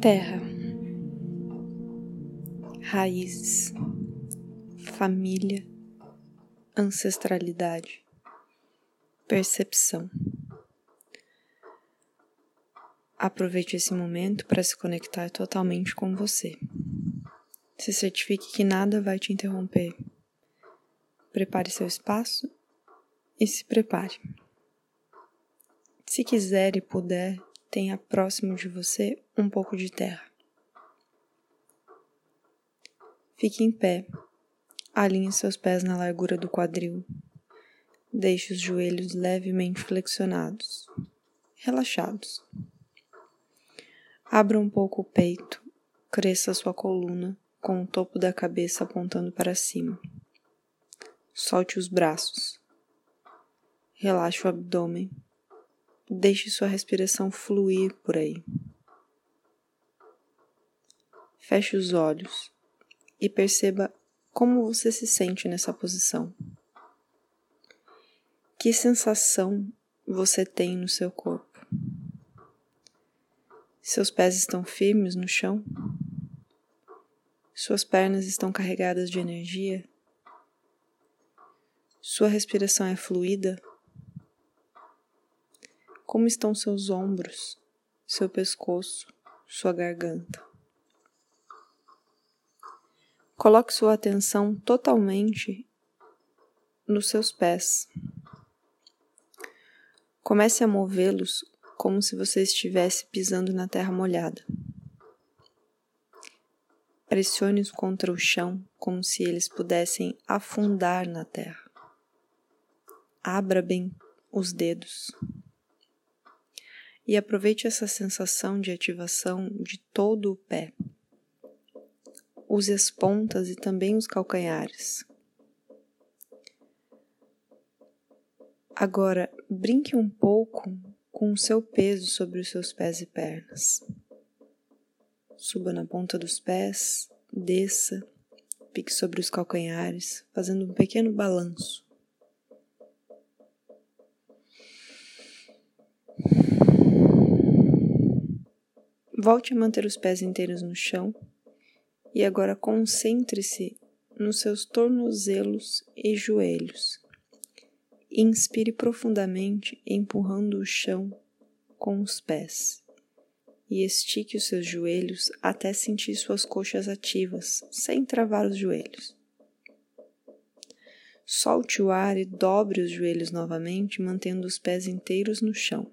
Terra, raízes, família, ancestralidade, percepção. Aproveite esse momento para se conectar totalmente com você. Se certifique que nada vai te interromper. Prepare seu espaço e se prepare. Se quiser e puder, tenha próximo de você um pouco de terra. Fique em pé, alinhe seus pés na largura do quadril, deixe os joelhos levemente flexionados, relaxados. Abra um pouco o peito, cresça sua coluna com o topo da cabeça apontando para cima. Solte os braços. Relaxe o abdômen. Deixe sua respiração fluir por aí. Feche os olhos e perceba como você se sente nessa posição. Que sensação você tem no seu corpo? Seus pés estão firmes no chão? Suas pernas estão carregadas de energia? Sua respiração é fluida? Como estão seus ombros, seu pescoço, sua garganta? Coloque sua atenção totalmente nos seus pés. Comece a movê-los como se você estivesse pisando na terra molhada. Pressione-os contra o chão como se eles pudessem afundar na terra. Abra bem os dedos e aproveite essa sensação de ativação de todo o pé. Use as pontas e também os calcanhares. Agora, brinque um pouco com o seu peso sobre os seus pés e pernas. Suba na ponta dos pés, desça, pique sobre os calcanhares, fazendo um pequeno balanço. Volte a manter os pés inteiros no chão e agora concentre-se nos seus tornozelos e joelhos. Inspire profundamente, empurrando o chão com os pés. E estique os seus joelhos até sentir suas coxas ativas, sem travar os joelhos. Solte o ar e dobre os joelhos novamente, mantendo os pés inteiros no chão.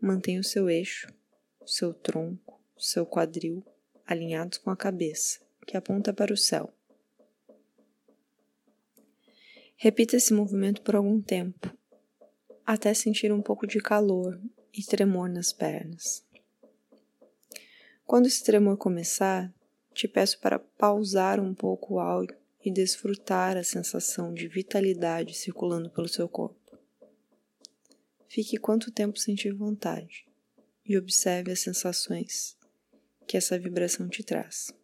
Mantenha o seu eixo seu tronco, seu quadril alinhados com a cabeça, que aponta para o céu. Repita esse movimento por algum tempo, até sentir um pouco de calor e tremor nas pernas. Quando esse tremor começar, te peço para pausar um pouco o áudio e desfrutar a sensação de vitalidade circulando pelo seu corpo. Fique quanto tempo sentir vontade e observe as sensações que essa vibração te traz.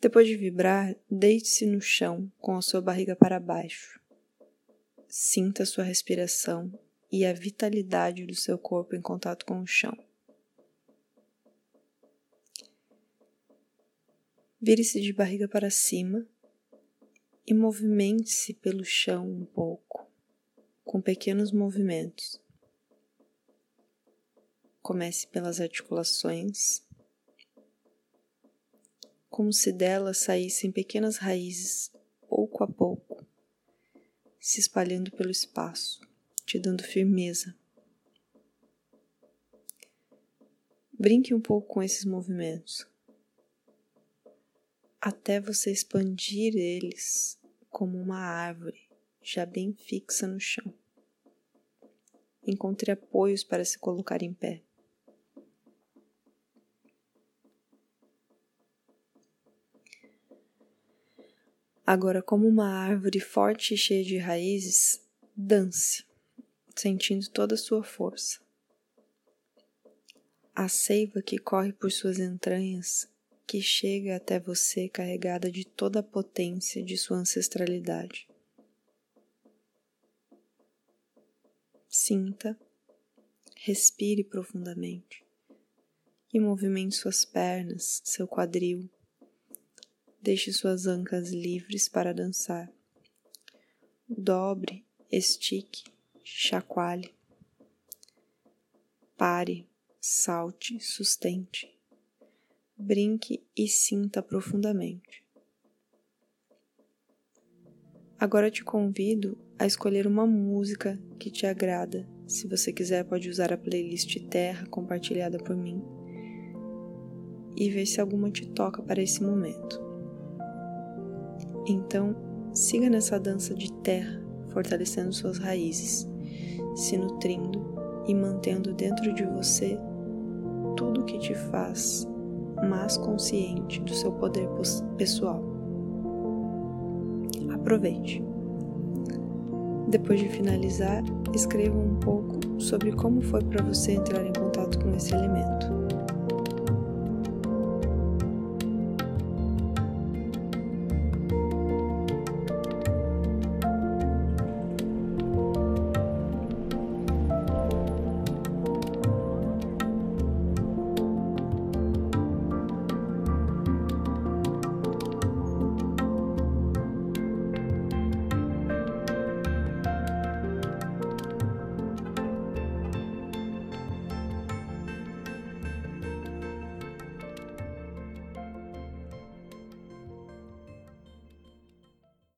Depois de vibrar, deite-se no chão com a sua barriga para baixo. Sinta sua respiração e a vitalidade do seu corpo em contato com o chão. Vire-se de barriga para cima e movimente-se pelo chão um pouco, com pequenos movimentos. Comece pelas articulações, como se delas saíssem pequenas raízes, pouco a pouco, se espalhando pelo espaço, te dando firmeza. Brinque um pouco com esses movimentos, até você expandir eles como uma árvore já bem fixa no chão. Encontre apoios para se colocar em pé. Agora, como uma árvore forte e cheia de raízes, dance, sentindo toda a sua força. A seiva que corre por suas entranhas, que chega até você carregada de toda a potência de sua ancestralidade. Sinta, Respire profundamente e movimente suas pernas, seu quadril. Deixe suas ancas livres para dançar. Dobre, estique, chacoalhe. Pare, salte, sustente. Brinque e sinta profundamente. Agora te convido a escolher uma música que te agrada. Se você quiser, pode usar a playlist Terra compartilhada por mim e ver se alguma te toca para esse momento. Então, siga nessa dança de terra, fortalecendo suas raízes, se nutrindo e mantendo dentro de você tudo que te faz mais consciente do seu poder pessoal. Aproveite. Depois de finalizar, escreva um pouco sobre como foi para você entrar em contato com esse elemento.